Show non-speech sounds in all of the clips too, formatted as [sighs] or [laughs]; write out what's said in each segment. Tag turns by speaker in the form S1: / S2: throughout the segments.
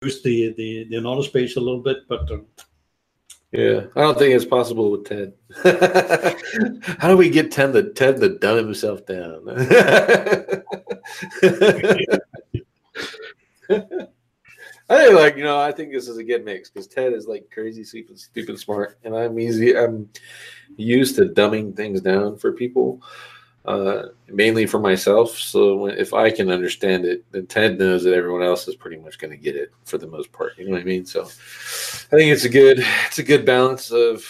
S1: the the the knowledge base a little bit, but uh,
S2: Yeah, I don't think it's possible with Ted. [laughs] How do we get Ted to Ted to dumb himself down? [laughs] I think, like you know, I think this is a good mix because Ted is like crazy, stupid, stupid smart, and I'm easy. I'm used to dumbing things down for people, uh, mainly for myself. So if I can understand it, then Ted knows that everyone else is pretty much going to get it for the most part. You know what I mean? So I think it's a good, it's a good balance of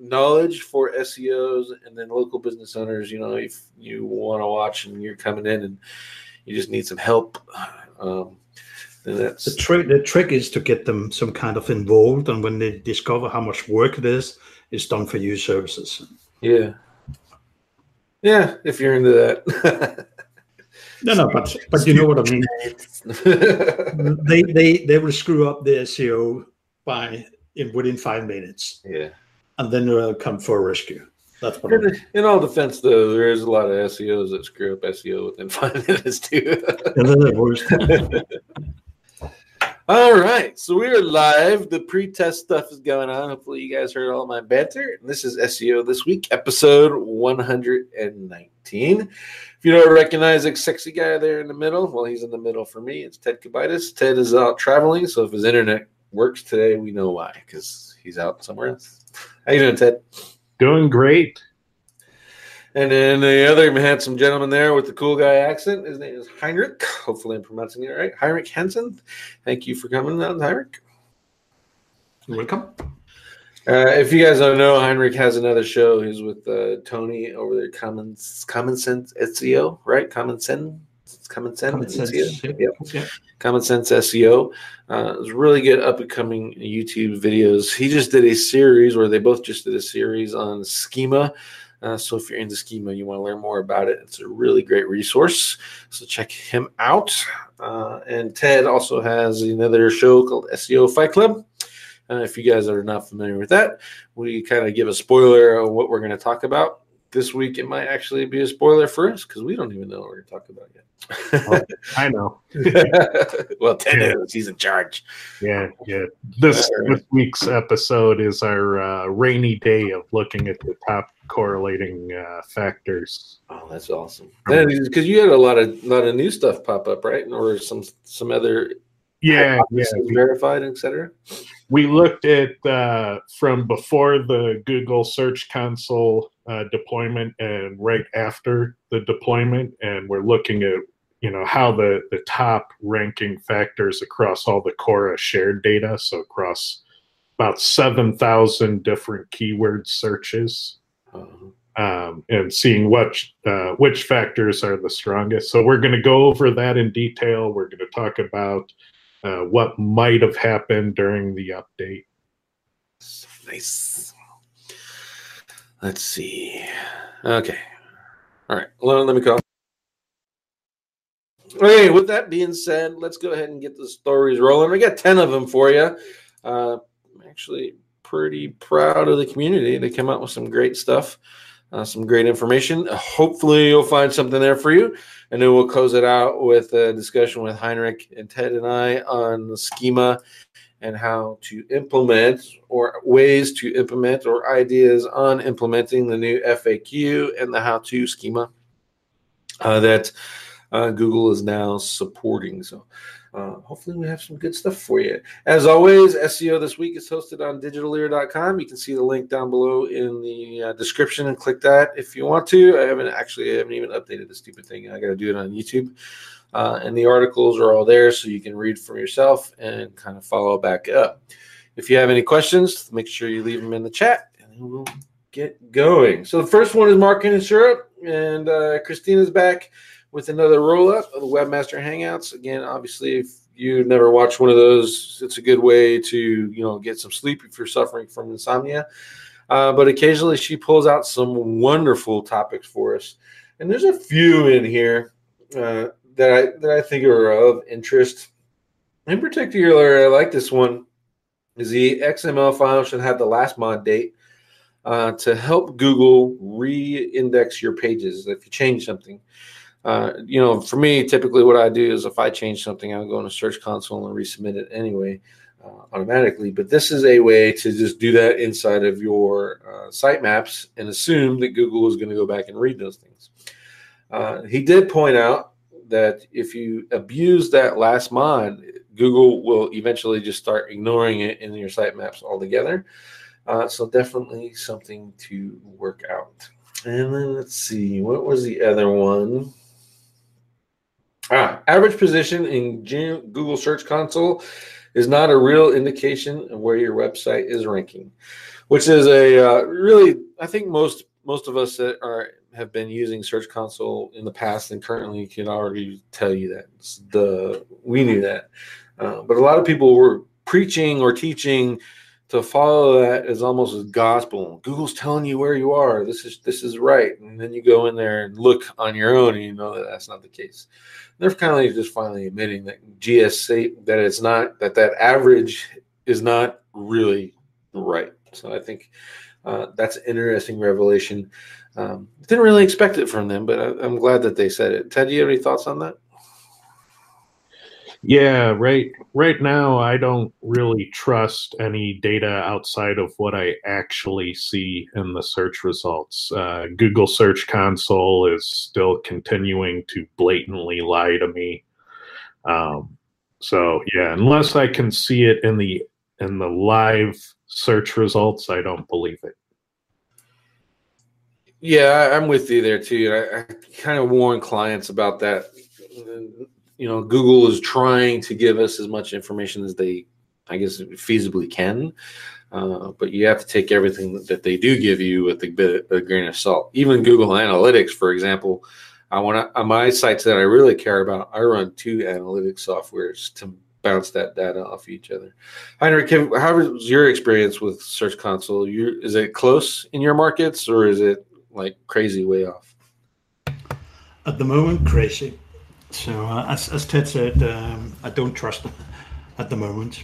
S2: knowledge for SEOs and then local business owners. You know, if you want to watch and you're coming in and you just need some help. Um, then that's
S1: the trick the trick is to get them some kind of involved, and when they discover how much work it is, it's done for you services.
S2: Yeah. Yeah, if you're into that.
S1: No, no, but but you know what I mean. [laughs] they they they will screw up the SEO by in within five minutes,
S2: yeah.
S1: and then they'll come for a rescue. That's what I mean.
S2: In, in all defense, though, there is a lot of SEOs that screw up SEO within [laughs] five minutes, too.
S1: And then the worst. [laughs]
S2: all right. So we are live. The pre test stuff is going on. Hopefully, you guys heard all my banter. And this is SEO This Week, episode 119. If you don't recognize the sexy guy there in the middle, well, he's in the middle for me. It's Ted Kubaitis. Ted is out traveling. So if his internet works today, we know why, because he's out somewhere else. How you doing, Ted?
S3: Doing great.
S2: And then the other handsome gentleman there with the cool guy accent, his name is Heinrich. Hopefully, I'm pronouncing it right. Heinrich Hansen. Thank you for coming on, Heinrich.
S1: Welcome.
S2: Uh, if you guys don't know, Heinrich has another show. He's with uh, Tony over there, Common Common Sense SEO, right? Common Sense, Common Sense,
S1: Common sense.
S2: SEO.
S1: yeah.
S2: Yep.
S1: Yeah.
S2: Common Sense SEO. Uh, it's really good up and coming YouTube videos. He just did a series, or they both just did a series on schema. Uh, so if you're into schema, you want to learn more about it. It's a really great resource. So check him out. Uh, and Ted also has another show called SEO Fight Club. Uh, if you guys are not familiar with that, we kind of give a spoiler of what we're going to talk about. This week, it might actually be a spoiler for us because we don't even know what we're talking about yet.
S3: I know. [laughs]
S2: well, Ted is. He's in charge.
S3: Yeah, yeah. This this week's episode is our uh, rainy day of looking at the top correlating uh, factors.
S2: Oh, that's awesome. Because you had a lot of lot of new stuff pop up, right? Or some some other
S3: Yeah, yeah.
S2: verified, etc.
S3: We looked at uh, from before the Google Search Console uh, deployment and right after the deployment, and we're looking at you know how the the top ranking factors across all the Cora shared data, so across about seven thousand different keyword searches.
S2: Uh,
S3: um, and seeing what uh, which factors are the strongest. So we're going to go over that in detail. We're going to talk about uh, what might have happened during the update.
S2: nice. Let's see. Okay. All right. Well, let me call. Okay. With that being said, let's go ahead and get the stories rolling. We got ten of them for you. Uh, I'm actually pretty proud of the community. They came out with some great stuff, uh, some great information. Hopefully, you'll find something there for you. And then we'll close it out with a discussion with Heinrich and Ted and I on the schema and how to implement or ways to implement or ideas on implementing the new FAQ and the how to schema uh, that uh, Google is now supporting. So, uh, hopefully, we have some good stuff for you. As always, SEO this week is hosted on digitaleer.com. You can see the link down below in the uh, description and click that if you want to. I haven't actually, I haven't even updated the stupid thing. I got to do it on YouTube. Uh, and the articles are all there so you can read for yourself and kind of follow back up. If you have any questions, make sure you leave them in the chat and we'll get going. So the first one is marketing syrup, and uh, Christina's back with another roll up of the Webmaster Hangouts. Again, obviously, if you never watched one of those, it's a good way to you know get some sleep if you're suffering from insomnia. Uh, but occasionally, she pulls out some wonderful topics for us, and there's a few in here uh, that I that I think are of interest. In particular, I like this one. Is the XML file should have the last mod date uh, to help Google re-index your pages if you change something. Uh, you know, for me, typically what I do is if I change something, I'll go in search console and resubmit it anyway uh, automatically. But this is a way to just do that inside of your uh, sitemaps and assume that Google is going to go back and read those things. Uh, he did point out that if you abuse that last mod, Google will eventually just start ignoring it in your sitemaps altogether. Uh, so definitely something to work out. And then let's see, what was the other one? Ah, average position in Google Search Console is not a real indication of where your website is ranking, which is a uh, really I think most most of us that are have been using Search Console in the past and currently can already tell you that. It's the we knew that, uh, but a lot of people were preaching or teaching to follow that is almost gospel. Google's telling you where you are. This is this is right, and then you go in there and look on your own, and you know that that's not the case. They're kind of just finally admitting that GSC that it's not that that average is not really right. So I think uh, that's an interesting revelation. Um, didn't really expect it from them, but I, am glad that they said it. Ted, do you have any thoughts on that?
S3: Yeah, right. Right now, I don't really trust any data outside of what I actually see in the search results. Uh, Google Search Console is still continuing to blatantly lie to me. Um, so yeah, unless I can see it in the in the live search results, I don't believe it.
S2: Yeah, I'm with you there too. I, I kind of warn clients about that you know, Google is trying to give us as much information as they, I guess, feasibly can. Uh, but you have to take everything that they do give you with a bit a grain of salt. Even Google Analytics, for example, I want on my sites that I really care about. I run two analytics softwares to bounce that data off each other. Heinrich, how was your experience with Search Console? You, is it close in your markets, or is it like crazy way off?
S1: At the moment, crazy. So uh, as, as Ted said, um, I don't trust them at the moment.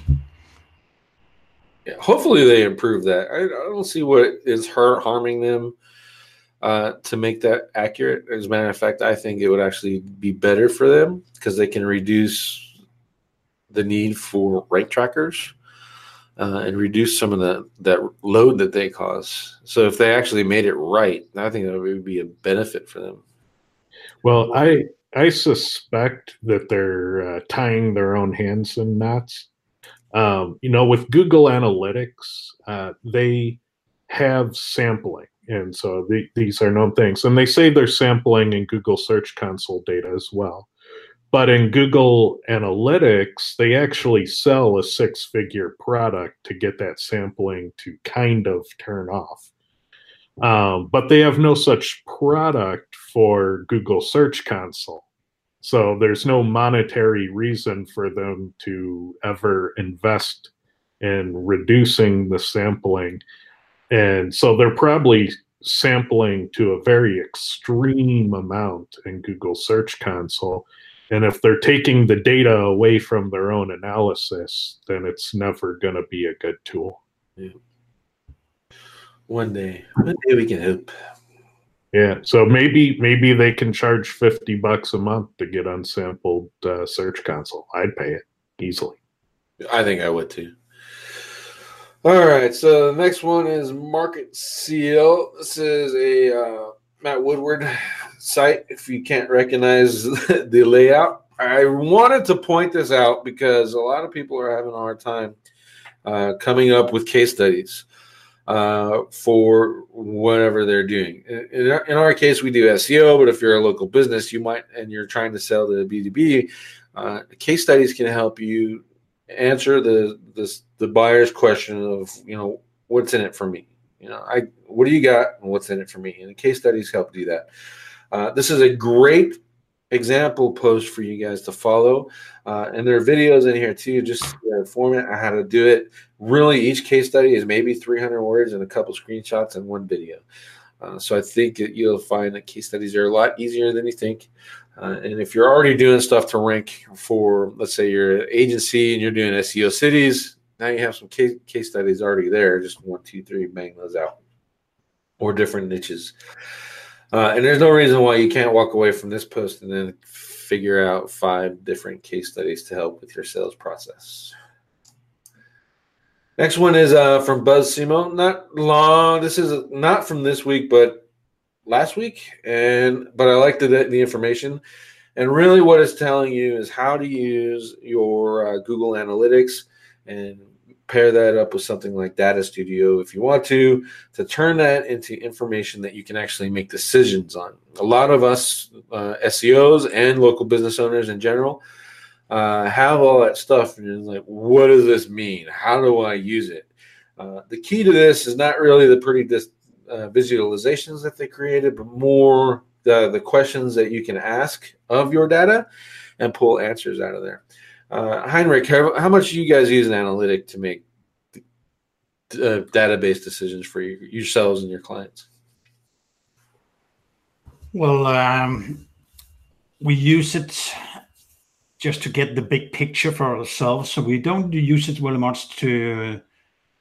S2: Yeah, hopefully they improve that. I, I don't see what is her harming them uh, to make that accurate. As a matter of fact, I think it would actually be better for them because they can reduce the need for rank trackers uh, and reduce some of the that load that they cause. So if they actually made it right, I think that would be a benefit for them.
S3: Well, I I suspect that they're uh, tying their own hands in knots. Um, you know, with Google Analytics, uh, they have sampling. And so the, these are known things. And they say they're sampling in Google Search Console data as well. But in Google Analytics, they actually sell a six figure product to get that sampling to kind of turn off. Um, but they have no such product for Google Search Console. So there's no monetary reason for them to ever invest in reducing the sampling. And so they're probably sampling to a very extreme amount in Google Search Console. And if they're taking the data away from their own analysis, then it's never going to be a good tool.
S2: Yeah. One day, one day we can hope.
S3: Yeah, so maybe maybe they can charge fifty bucks a month to get unsampled uh, Search Console. I'd pay it easily.
S2: I think I would too. All right, so the next one is Market Seal. This is a uh, Matt Woodward site. If you can't recognize [laughs] the layout, I wanted to point this out because a lot of people are having a hard time uh, coming up with case studies uh, for whatever they're doing. In our, in our, case, we do SEO, but if you're a local business, you might and you're trying to sell to B2B, uh, case studies can help you answer the, the the buyer's question of you know what's in it for me. You know, I what do you got and what's in it for me? And the case studies help do that. Uh, this is a great example post for you guys to follow. Uh, and there are videos in here too, just uh, format how to do it. Really, each case study is maybe 300 words and a couple screenshots and one video. Uh, so I think you'll find that case studies are a lot easier than you think. Uh, and if you're already doing stuff to rank for, let's say, your agency and you're doing SEO cities, now you have some case, case studies already there. Just one, two, three, bang those out, or different niches. Uh, and there's no reason why you can't walk away from this post and then figure out five different case studies to help with your sales process. Next one is uh, from BuzzSumo. Not long. This is not from this week, but last week. And but I like the the information. And really, what it's telling you is how to use your uh, Google Analytics and pair that up with something like Data Studio if you want to, to turn that into information that you can actually make decisions on. A lot of us uh, SEOs and local business owners in general uh, have all that stuff, and it's like, what does this mean? How do I use it? Uh, the key to this is not really the pretty dis- uh, visualizations that they created, but more the, the questions that you can ask of your data and pull answers out of there. Uh, Heinrich, how, how, much do you guys use an analytic to make uh, database decisions for you, yourselves and your clients?
S1: Well, um, we use it just to get the big picture for ourselves. So we don't use it very much to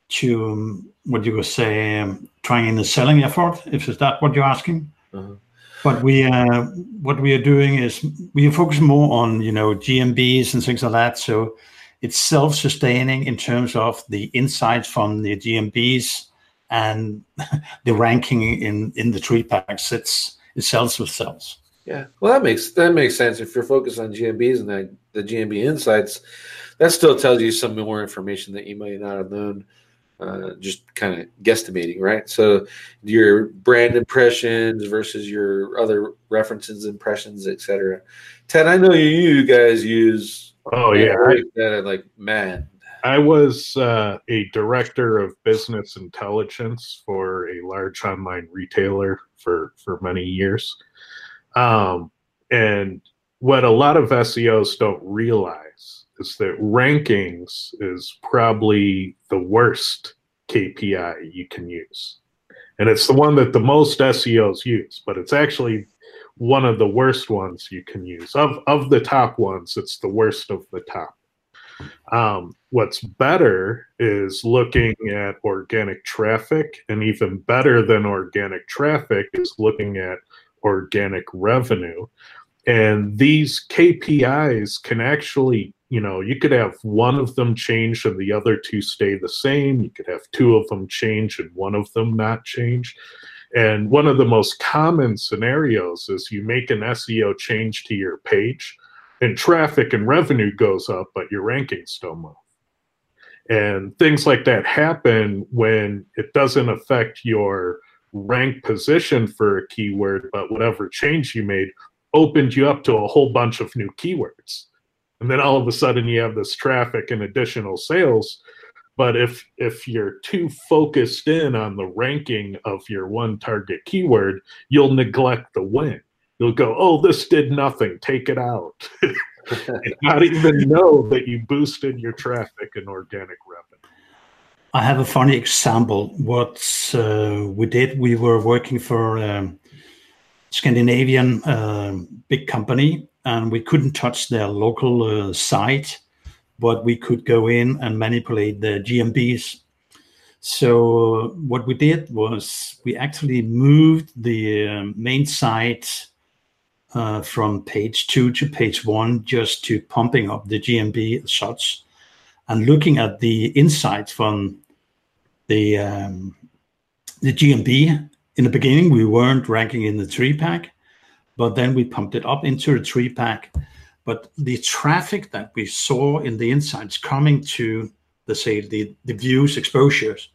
S1: to um, what you would say um, trying in the selling effort. If is that what you're asking? Uh-huh. But we, uh, what we are doing is we focus more on you know GMBs and things like that. So it's self-sustaining in terms of the insights from the GMBs and [laughs] the ranking in in the tree packs. It's it sells with cells.
S2: Yeah, well, that makes that makes sense. If you're focused on GMBs and the, the GMB insights, that still tells you some more information that you might not have known uh, just kind of guesstimating, right? So your brand impressions versus your other references, impressions, etc. Ted, I know you guys use.
S3: Oh yeah,
S2: that like man.
S3: I was uh, a director of business intelligence for a large online retailer for for many years, um, and what a lot of SEOs don't realize is that rankings is probably the worst KPI you can use. And it's the one that the most SEOs use, but it's actually one of the worst ones you can use. Of of the top ones, it's the worst of the top. Um, what's better is looking at organic traffic, and even better than organic traffic is looking at organic revenue. And these KPIs can actually you know, you could have one of them change and the other two stay the same. You could have two of them change and one of them not change. And one of the most common scenarios is you make an SEO change to your page and traffic and revenue goes up, but your rankings still move. And things like that happen when it doesn't affect your rank position for a keyword, but whatever change you made opened you up to a whole bunch of new keywords. And then all of a sudden you have this traffic and additional sales. But if if you're too focused in on the ranking of your one target keyword you'll neglect the win. You'll go oh this did nothing. Take it out. [laughs] Not even know that you boosted your traffic and organic revenue.
S1: I have a funny example. What uh, we did we were working for um, scandinavian uh, big company and we couldn't touch their local uh, site, but we could go in and manipulate the GMBs. So what we did was we actually moved the uh, main site uh, from page two to page one just to pumping up the GMB as such, and looking at the insights from the um, the GMB. In the beginning, we weren't ranking in the tree pack, but then we pumped it up into a tree pack. But the traffic that we saw in the insights coming to the say the, the views exposures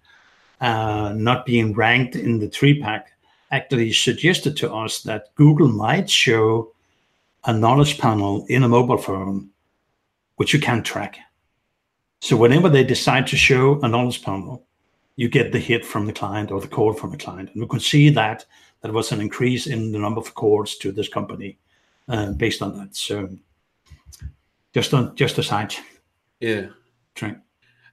S1: uh, not being ranked in the tree pack actually suggested to us that Google might show a knowledge panel in a mobile phone which you can't track. So whenever they decide to show a knowledge panel, you get the hit from the client or the call from the client. And we could see that there was an increase in the number of calls to this company uh, based on that. So just on just a side.
S2: Yeah.
S1: Try.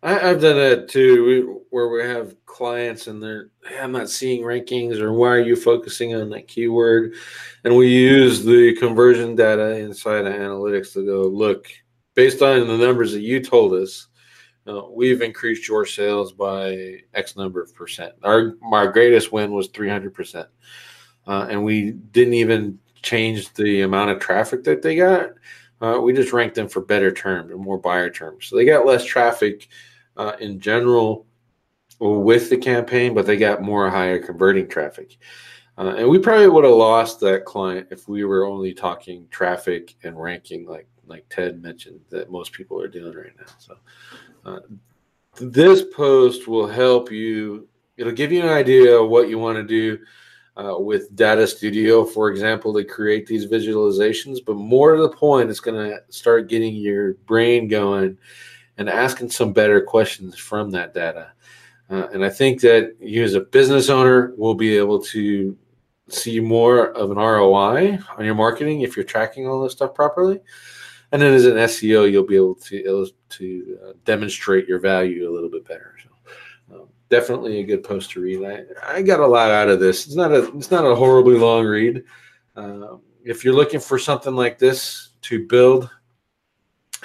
S2: I, have done that too, we, where we have clients and they're, hey, I'm not seeing rankings, or why are you focusing on that keyword? And we use the conversion data inside of analytics to go, look, based on the numbers that you told us, uh, we've increased your sales by X number of percent. Our our greatest win was 300 percent. uh, and we didn't even change the amount of traffic that they got. Uh, we just ranked them for better terms and more buyer terms. So they got less traffic uh, in general with the campaign, but they got more higher converting traffic. Uh, and we probably would have lost that client if we were only talking traffic and ranking, like like Ted mentioned that most people are doing right now. So uh, this post will help you. It'll give you an idea of what you want to do uh, with Data Studio, for example, to create these visualizations. But more to the point, it's going to start getting your brain going and asking some better questions from that data. Uh, and I think that you, as a business owner, will be able to see more of an ROI on your marketing if you're tracking all this stuff properly. And then as an SEO, you'll be able to to uh, demonstrate your value a little bit better. So, um, definitely a good post to read. I, I got a lot out of this. It's not a it's not a horribly long read. Uh, if you're looking for something like this to build,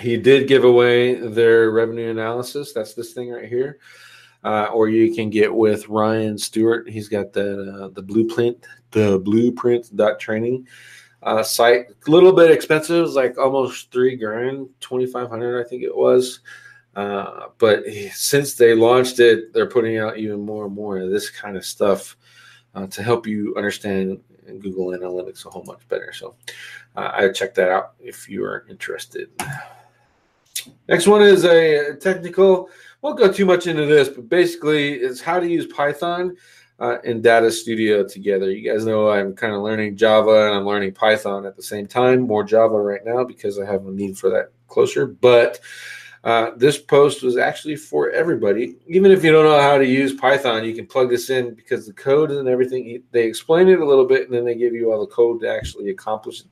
S2: he did give away their revenue analysis. That's this thing right here. Uh, or you can get with Ryan Stewart. He's got the uh, the blueprint, the blueprint dot training uh, site. A little bit expensive, like almost three grand, twenty five hundred, I think it was. Uh, but since they launched it, they're putting out even more and more of this kind of stuff uh, to help you understand Google Analytics a whole much better. So uh, I check that out if you are interested. Next one is a technical. Won't go too much into this, but basically, it's how to use Python uh, and Data Studio together. You guys know I'm kind of learning Java and I'm learning Python at the same time. More Java right now because I have a need for that closer. But uh, this post was actually for everybody. Even if you don't know how to use Python, you can plug this in because the code and everything, they explain it a little bit and then they give you all the code to actually accomplish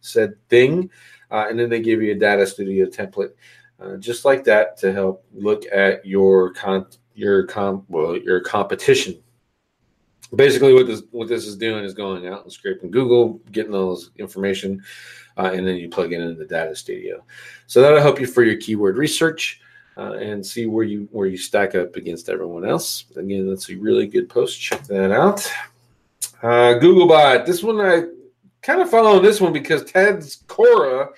S2: said thing. Uh, and then they give you a Data Studio template. Uh, just like that to help look at your con your com well your competition basically what this what this is doing is going out and scraping Google, getting this information, uh, and then you plug it into the Data Studio. So that'll help you for your keyword research uh, and see where you where you stack up against everyone else. Again, that's a really good post. Check that out. Uh, Googlebot. This one I kind of follow this one because Ted's Cora.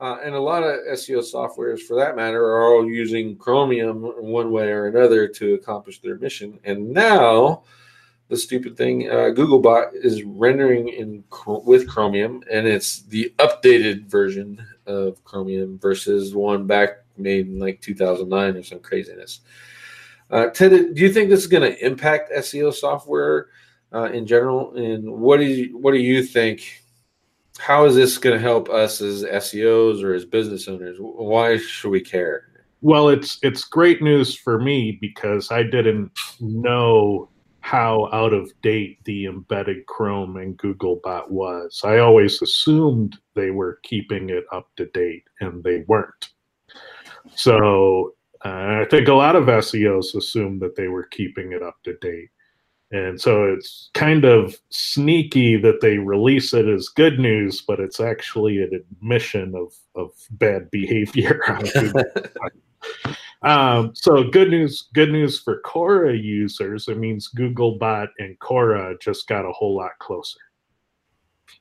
S2: Uh, and a lot of SEO softwares, for that matter, are all using Chromium one way or another to accomplish their mission. And now, the stupid thing. Uh, Googlebot is rendering in with Chromium, and it's the updated version of Chromium versus one back made in like 2009 or some craziness. Uh, Ted, do you think this is going to impact SEO software uh, in general? And what do you what do you think? How is this going to help us as SEOs or as business owners? Why should we care?
S3: Well, it's it's great news for me because I didn't know how out of date the embedded Chrome and Googlebot was. I always assumed they were keeping it up to date, and they weren't. So uh, I think a lot of SEOs assumed that they were keeping it up to date. And so it's kind of sneaky that they release it as good news, but it's actually an admission of, of bad [laughs] behavior. [laughs] [laughs] Um, so good news, good news for Cora users. It means Googlebot and Cora just got a whole lot closer.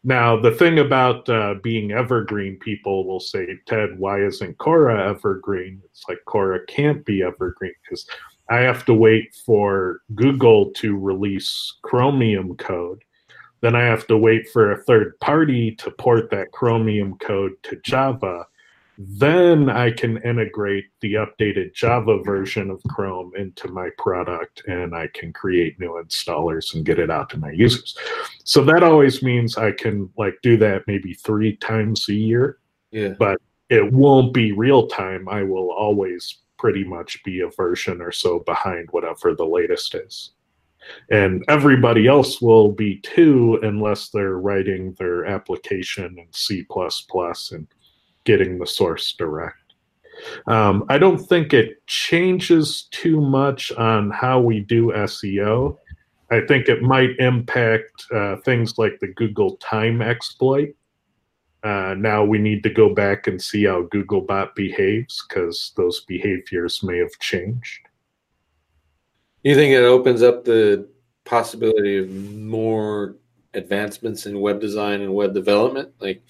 S3: Now, the thing about uh, being evergreen, people will say, Ted, why isn't Cora evergreen? It's like Cora can't be evergreen because I have to wait for Google to release Chromium code. Then I have to wait for a third party to port that Chromium code to Java then I can integrate the updated Java version of Chrome into my product and I can create new installers and get it out to my users. So that always means I can like do that maybe three times a year.
S2: Yeah.
S3: But it won't be real time. I will always pretty much be a version or so behind whatever the latest is. And everybody else will be too, unless they're writing their application in C and getting the source direct. Um, I don't think it changes too much on how we do SEO. I think it might impact uh, things like the Google time exploit. Uh, now we need to go back and see how Googlebot behaves because those behaviors may have changed.
S2: You think it opens up the possibility of more advancements in web design and web development. Like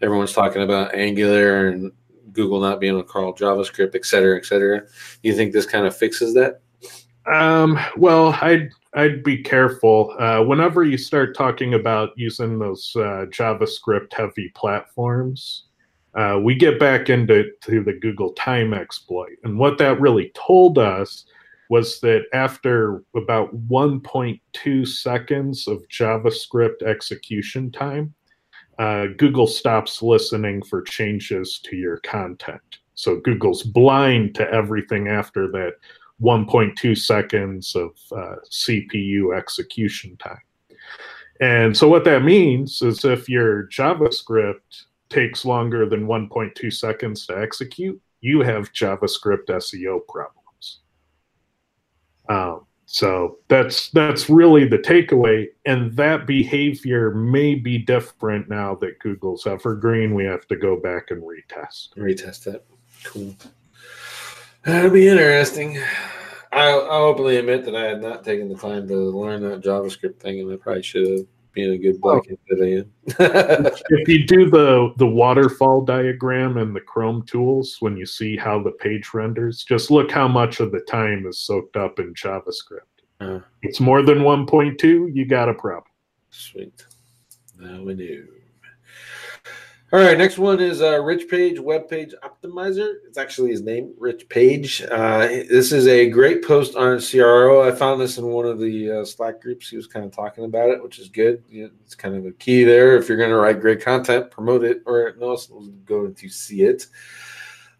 S2: everyone's talking about Angular and Google not being able to crawl JavaScript, et cetera, et cetera. Do you think this kind of fixes that?
S3: Um, well, I'd I'd be careful. Uh, whenever you start talking about using those uh, JavaScript heavy platforms, uh, we get back into to the Google time exploit. And what that really told us was that after about 1.2 seconds of JavaScript execution time, uh, Google stops listening for changes to your content. So Google's blind to everything after that 1.2 seconds of uh, CPU execution time. And so what that means is if your JavaScript takes longer than 1.2 seconds to execute, you have JavaScript SEO problems. Um, so that's that's really the takeaway, and that behavior may be different now that Google's evergreen. We have to go back and retest.
S2: Retest it. Cool. That'll be interesting. I'll, I'll openly admit that I had not taken the time to learn that JavaScript thing, and I probably should have been a good boy oh. today.
S3: if you do the the waterfall diagram and the Chrome tools, when you see how the page renders, just look how much of the time is soaked up in JavaScript. Uh, it's more than 1.2, you got a problem.
S2: Sweet. Now we knew. All right, next one is uh, Rich Page Web Page Optimizer. It's actually his name, Rich Page. Uh, this is a great post on CRO. I found this in one of the uh, Slack groups. He was kind of talking about it, which is good. It's kind of a key there. If you're going to write great content, promote it, or no go to see it.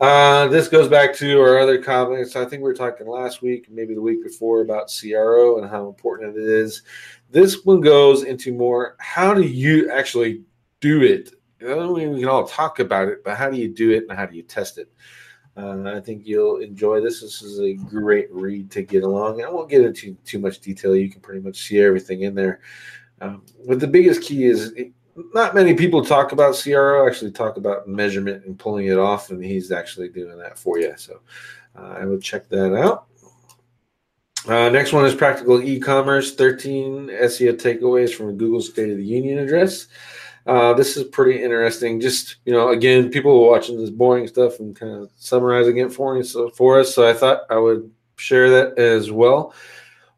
S2: Uh, this goes back to our other comments. I think we were talking last week, maybe the week before, about CRO and how important it is. This one goes into more how do you actually do it we can all talk about it, but how do you do it and how do you test it? Uh, I think you'll enjoy this. This is a great read to get along. I won't get into too much detail. You can pretty much see everything in there. Um, but the biggest key is it, not many people talk about CRO, actually talk about measurement and pulling it off, and he's actually doing that for you. So uh, I would check that out. Uh, next one is practical e-commerce 13 SEO takeaways from Google State of the Union address. Uh, this is pretty interesting. Just you know, again, people watching this boring stuff and kind of summarizing it for me, so for us. So I thought I would share that as well.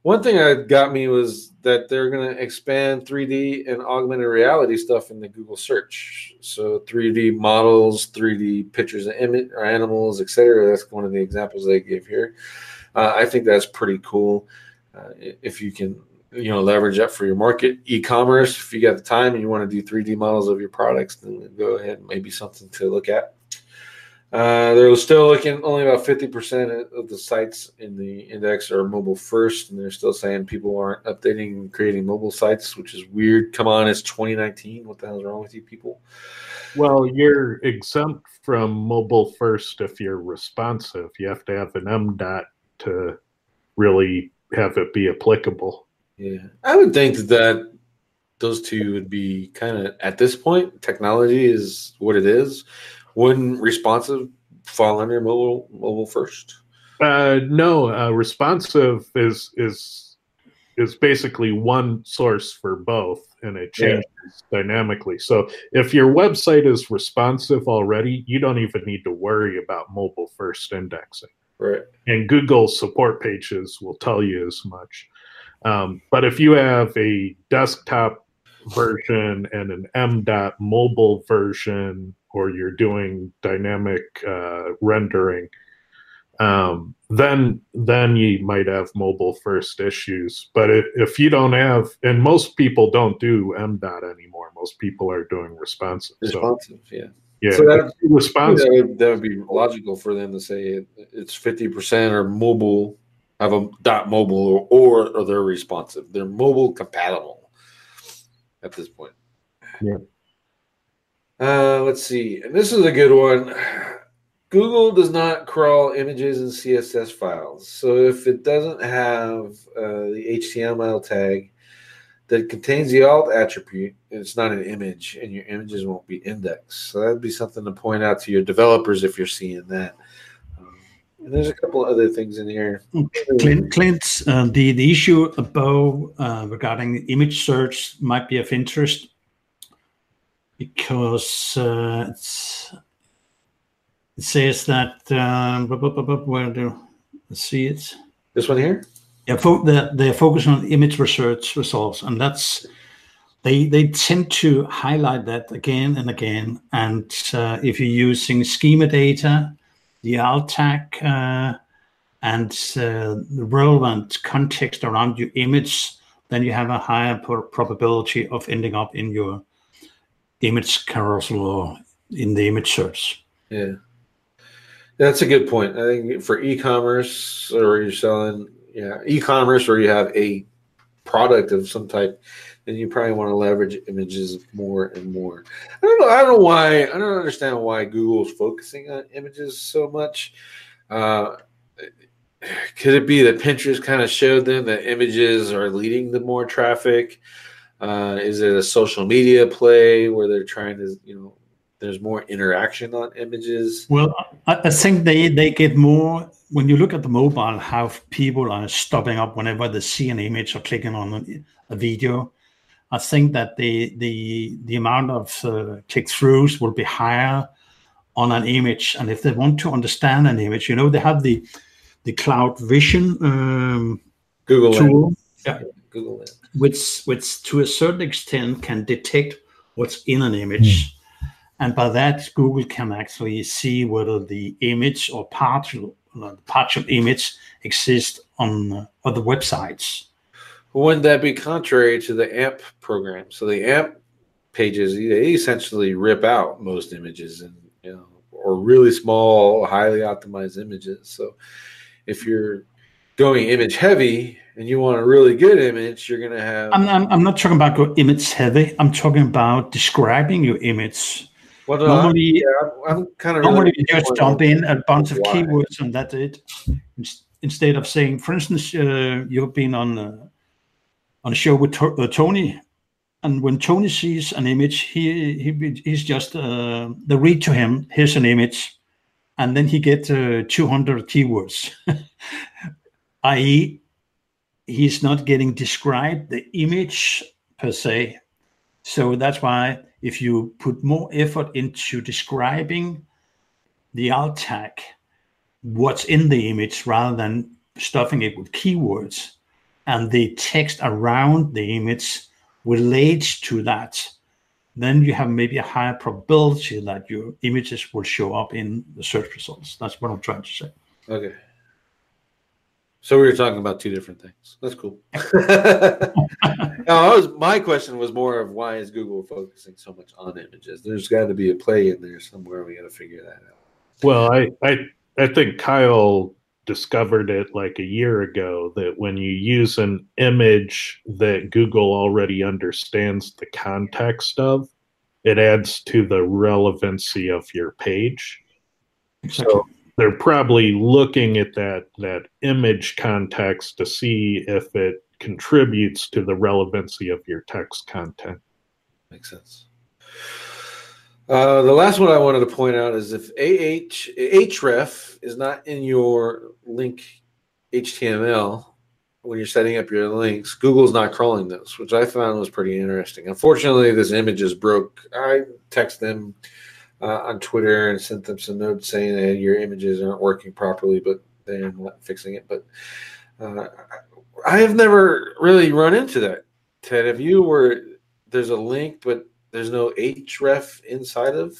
S2: One thing that got me was that they're going to expand 3D and augmented reality stuff in the Google search. So 3D models, 3D pictures of image or animals, etc. That's one of the examples they gave here. Uh, I think that's pretty cool. Uh, if you can you know leverage that for your market. E-commerce if you got the time and you want to do 3d models of your products then go ahead maybe something to look at. Uh, they're still looking only about 50% of the sites in the index are mobile first and they're still saying people aren't updating and creating mobile sites which is weird. Come on it's 2019 what the hell's wrong with you people?
S3: Well you're exempt from mobile first if you're responsive. You have to have an m dot to really have it be applicable
S2: yeah, I would think that those two would be kind of at this point. Technology is what it is. Wouldn't responsive fall under mobile mobile first?
S3: Uh, no, uh, responsive is is is basically one source for both, and it changes yeah. dynamically. So if your website is responsive already, you don't even need to worry about mobile first indexing.
S2: Right.
S3: And Google support pages will tell you as much. Um, but if you have a desktop version and an M dot mobile version, or you're doing dynamic uh, rendering, um, then then you might have mobile first issues. But it, if you don't have, and most people don't do M dot anymore. Most people are doing responsive.
S2: Responsive, so, yeah.
S3: Yeah, so that,
S2: responsive. That would, that would be logical for them to say it, it's fifty percent or mobile have a dot mobile or, or they're responsive. They're mobile compatible at this point.
S3: Yeah.
S2: Uh, let's see. And this is a good one. Google does not crawl images and CSS files. So if it doesn't have uh, the HTML tag that contains the alt attribute, it's not an image, and your images won't be indexed. So that'd be something to point out to your developers if you're seeing that there's a couple other things in here.
S1: Clint, Clint uh, the, the issue above uh, regarding image search might be of interest because uh, it says that um, where do I see it?
S2: This one here.
S1: Yeah, fo- they're, they're focused on image research results, and that's they they tend to highlight that again and again. And uh, if you're using schema data, the alt tag, uh, and uh, the relevant context around your image, then you have a higher probability of ending up in your image carousel or in the image search.
S2: Yeah. That's a good point. I think for e-commerce or you're selling, yeah, e-commerce or you have a product of some type, then you probably want to leverage images more and more. I don't know. I don't know why. I don't understand why Google's focusing on images so much. Uh, could it be that Pinterest kind of showed them that images are leading to more traffic? Uh, is it a social media play where they're trying to, you know, there's more interaction on images.
S1: Well, I, think they they get more when you look at the mobile, how people are stopping up whenever they see an image or clicking on a, a video. I think that the the the amount of uh, click throughs will be higher on an image, and if they want to understand an image, you know, they have the the cloud vision um,
S2: Google
S1: tool,
S2: yeah, Google
S1: which which to a certain extent can detect what's in an image. Mm and by that, Google can actually see whether the image or partial, partial image exists on uh, other websites.
S2: Wouldn't that be contrary to the AMP program? So the AMP pages, they essentially rip out most images and you know, or really small, highly optimized images. So if you're going image heavy and you want a really good image, you're going to have.
S1: I'm, I'm, I'm not talking about image heavy. I'm talking about describing your image
S2: well, no, normally, I'm, yeah, I'm kind of
S1: normally really just jump in a bunch of why. keywords and that's it. Instead of saying, for instance, uh, you've been on uh, on a show with uh, Tony, and when Tony sees an image, he, he he's just uh, the read to him. Here's an image, and then he gets uh, 200 keywords, [laughs] i.e., he's not getting described the image per se. So that's why if you put more effort into describing the alt tag, what's in the image rather than stuffing it with keywords, and the text around the image relates to that, then you have maybe a higher probability that your images will show up in the search results. That's what I'm trying to say.
S2: Okay. So we were talking about two different things. That's cool. [laughs] no, was, my question was more of why is Google focusing so much on images? There's got to be a play in there somewhere. We got to figure that out.
S3: Well, I, I I think Kyle discovered it like a year ago that when you use an image that Google already understands the context of, it adds to the relevancy of your page. Exactly. So they're probably looking at that that image context to see if it contributes to the relevancy of your text content.
S2: Makes sense. Uh, the last one I wanted to point out is if AH href is not in your link HTML when you're setting up your links, Google's not crawling those, which I found was pretty interesting. Unfortunately, this image is broke. I text them uh, on Twitter and sent them some notes saying that your images aren't working properly, but they're not fixing it. But uh, I have never really run into that. Ted, have you were there's a link, but there's no href inside of?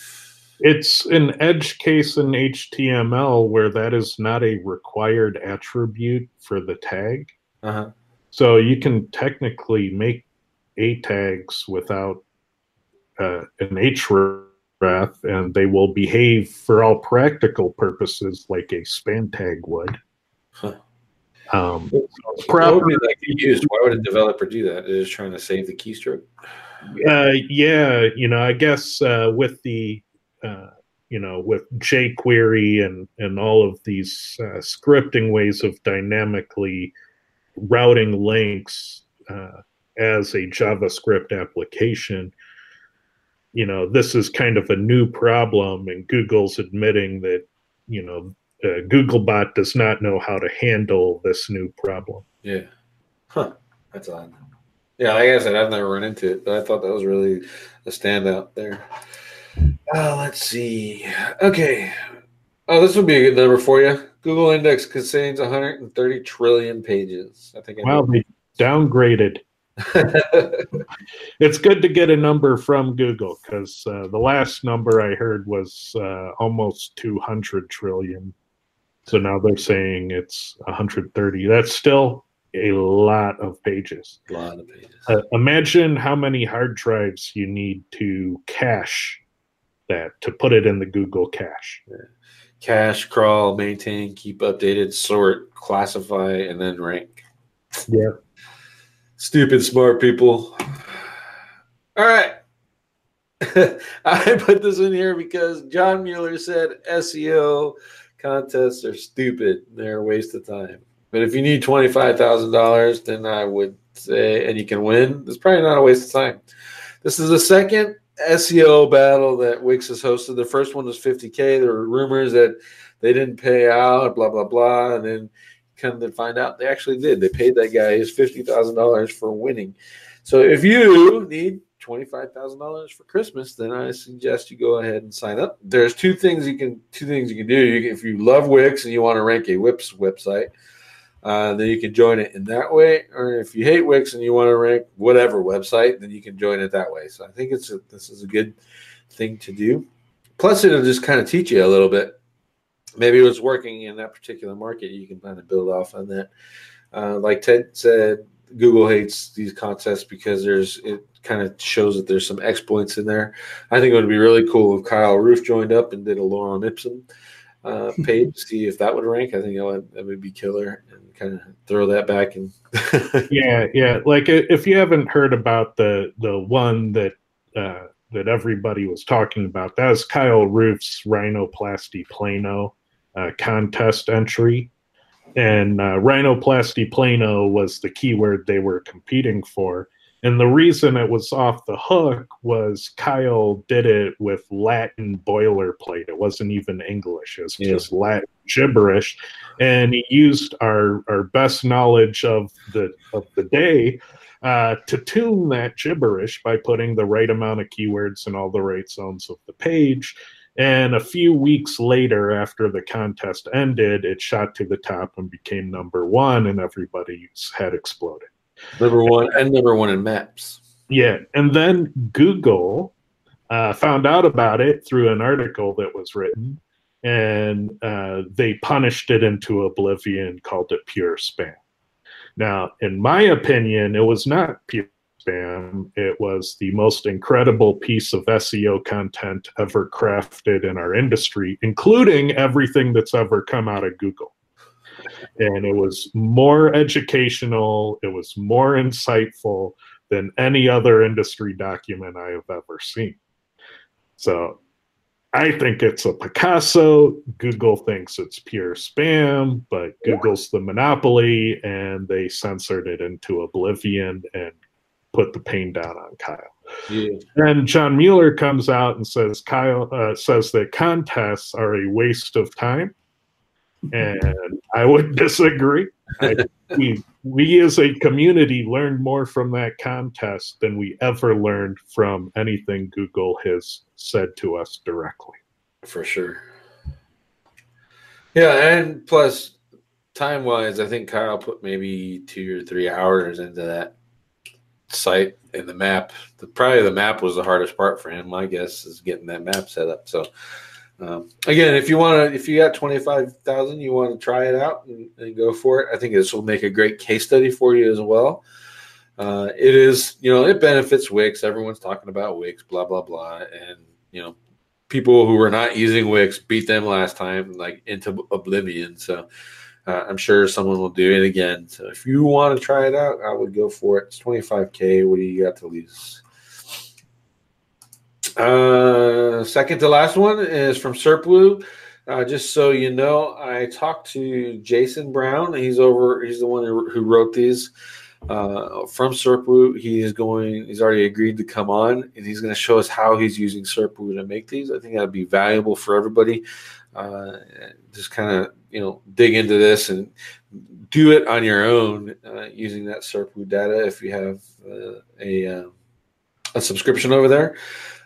S3: It's an edge case in HTML where that is not a required attribute for the tag.
S2: Uh-huh.
S3: So you can technically make a tags without uh, an href and they will behave for all practical purposes like a span tag would.
S2: Huh. Um, property that used. Why would a developer do that? It is trying to save the keystroke.
S3: Uh, yeah, you know, I guess uh, with the uh, you know with jQuery and and all of these uh, scripting ways of dynamically routing links uh, as a JavaScript application, you know, this is kind of a new problem, and Google's admitting that, you know, uh, Googlebot does not know how to handle this new problem.
S2: Yeah. Huh. That's odd. Yeah, like I said, I've never run into it, but I thought that was really a standout there. Uh, let's see. Okay. Oh, this would be a good number for you. Google Index contains 130 trillion pages. I think. I
S3: Wow, they downgraded. [laughs] It's good to get a number from Google because uh, the last number I heard was uh, almost 200 trillion. So now they're saying it's 130. That's still a lot of pages.
S2: a lot of pages.
S3: Uh, imagine how many hard drives you need to cache that to put it in the Google cache.
S2: Cache, crawl, maintain, keep updated, sort, classify, and then rank.
S3: Yeah.
S2: Stupid smart people. All right. [laughs] I put this in here because John Mueller said SEO contests are stupid. They're a waste of time. But if you need $25,000, then I would say, and you can win, it's probably not a waste of time. This is the second SEO battle that Wix has hosted. The first one was 50K. There were rumors that they didn't pay out, blah, blah, blah. And then come to find out they actually did. They paid that guy his $50,000 for winning. So if you need $25,000 for Christmas, then I suggest you go ahead and sign up. There's two things you can two things you can do. You can, if you love Wix and you want to rank a Wix website, uh, then you can join it in that way. Or if you hate Wix and you want to rank whatever website, then you can join it that way. So I think it's a, this is a good thing to do. Plus, it'll just kind of teach you a little bit. Maybe it was working in that particular market. You can kind of build off on that. Uh, like Ted said, Google hates these contests because there's it kind of shows that there's some exploits in there. I think it would be really cool if Kyle Roof joined up and did a Lorem Ipsum uh, [laughs] page, see if that would rank. I think that would, that would be killer and kind of throw that back and [laughs]
S3: yeah, yeah. Like if you haven't heard about the the one that uh, that everybody was talking about, that was Kyle Roof's rhinoplasty plano uh, contest entry, and uh, rhinoplasty plano was the keyword they were competing for. And the reason it was off the hook was Kyle did it with Latin boilerplate. It wasn't even English. It was
S2: Yeah.
S3: just Latin gibberish and he used our our best knowledge of the of the day uh, to tune that gibberish by putting the right amount of keywords in all the right zones of the page. And a few weeks later, after the contest ended, it shot to the top and became number one, and everybody's head exploded.
S2: Number one and number one in maps.
S3: Yeah, and then Google uh, found out about it through an article that was written, and uh, they punished it into oblivion, called it pure spam. Now, in my opinion, it was not pure spam. It was the most incredible piece of SEO content ever crafted in our industry, including everything that's ever come out of Google and it was more educational it was more insightful than any other industry document i have ever seen. So i think it's a picasso google thinks it's pure spam but google's the monopoly and they censored it into oblivion and put the pain down on kyle.
S2: Yeah.
S3: and John Mueller comes out and says Kyle uh, says that contests are a waste of time, and I would [laughs] disagree. I, we we as a community learned more from that contest than we ever learned from anything Google has said to us directly.
S2: for sure. Yeah, and plus time wise, I think Kyle put maybe two or three hours into that site and the map. The probably the map was the hardest part for him. My guess is getting that map set up. So um, again, if you want to, if you got twenty five thousand, you want to try it out and, and go for it. I think this will make a great case study for you as well. Uh, it is, you know, it benefits Wix. Everyone's talking about Wix, blah blah blah, and you know, people who were not using Wix beat them last time, like into oblivion. So uh, I'm sure someone will do it again. So if you want to try it out, I would go for it. It's 25k. What do you got to lose? Uh, second to last one is from SERPWOO. Uh, just so you know, I talked to Jason Brown. He's over. He's the one who, wrote these uh, from SERPWOO. He is going. He's already agreed to come on, and he's going to show us how he's using SERPWOO to make these. I think that'd be valuable for everybody. uh, just kind of you know dig into this and do it on your own uh, using that SERPWOO data if you have uh, a uh, a subscription over there.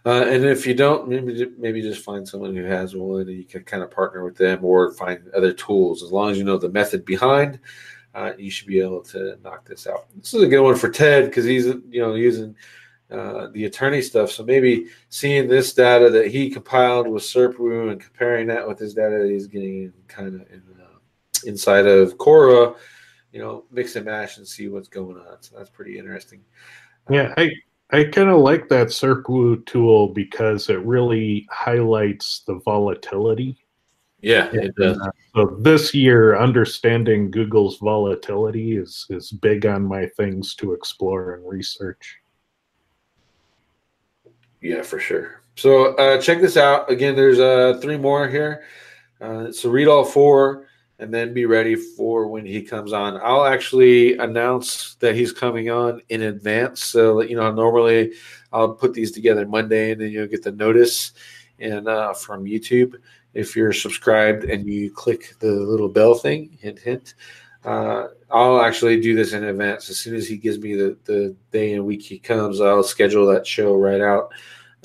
S2: Uh, and if you don't, maybe maybe just find someone who has one, and you can kind of partner with them or find other tools. As long as you know the method behind, uh, you should be able to knock this out. This is a good one for Ted because he's you know using uh, the attorney stuff. So maybe seeing this data that he compiled with SERPWOO and comparing that with his data that he's getting kind of in, uh, inside of Cora, you know, mix and mash and see what's going on. So that's pretty interesting.
S3: Yeah, I I kind of like that SERPWOO tool because it really highlights the volatility.
S2: Yeah, it does.
S3: Uh, so this year, understanding Google's volatility is is big on my things to explore and research.
S2: Yeah, for sure. So uh, check this out. Again, there's uh, three more here. Uh, so read all four and then be ready for when he comes on. I'll actually announce that he's coming on in advance. So, you know, normally I'll put these together Monday and then you'll get the notice and uh, from YouTube. If you're subscribed and you click the little bell thing, hint, hint, uh, I'll actually do this in advance. As soon as he gives me the, the day and week he comes, I'll schedule that show right out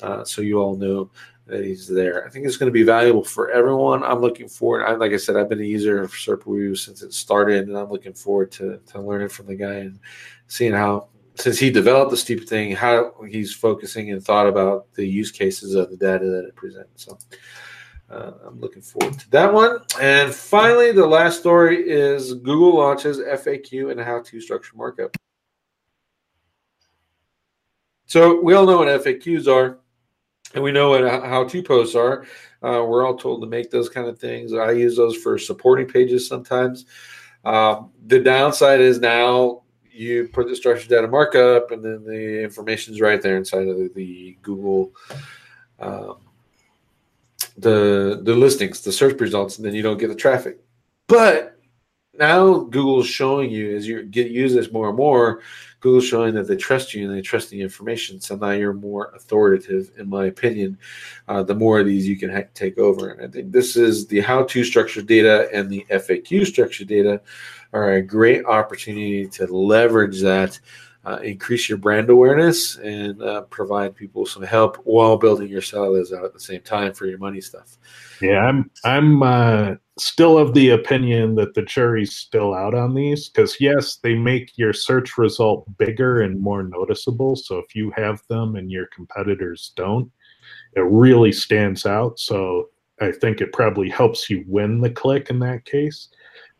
S2: uh, so you all know that he's there. I think it's going to be valuable for everyone. I'm looking forward. I, like I said, I've been a user of SERPWOO since it started, and I'm looking forward to, to learning from the guy and seeing how, since he developed the stupid thing, how he's focusing and thought about the use cases of the data that it presents. So uh, I'm looking forward to that one. And finally, the last story is Google launches FAQ and how-to structure markup. So we all know what FAQs are, and we know what how-to posts are. Uh, we're all told to make those kind of things. I use those for supporting pages sometimes. Um, the downside is now you put the structured data markup, and then the information is right there inside of the, the Google. Um, the the listings, the search results, and then you don't get the traffic. But now Google's showing you as you get use this more and more, Google's showing that they trust you and they trust the information. So now you're more authoritative, in my opinion. Uh, the more of these you can ha- take over, and I think this is the how-to structured data and the FAQ structured data are a great opportunity to leverage that uh, increase your brand awareness and uh, provide people some help while building your silos out at the same time for your money stuff.
S3: Yeah, I'm I'm uh, still of the opinion that the jury's still out on these because yes, they make your search result bigger and more noticeable. So if you have them and your competitors don't, it really stands out. So I think it probably helps you win the click in that case.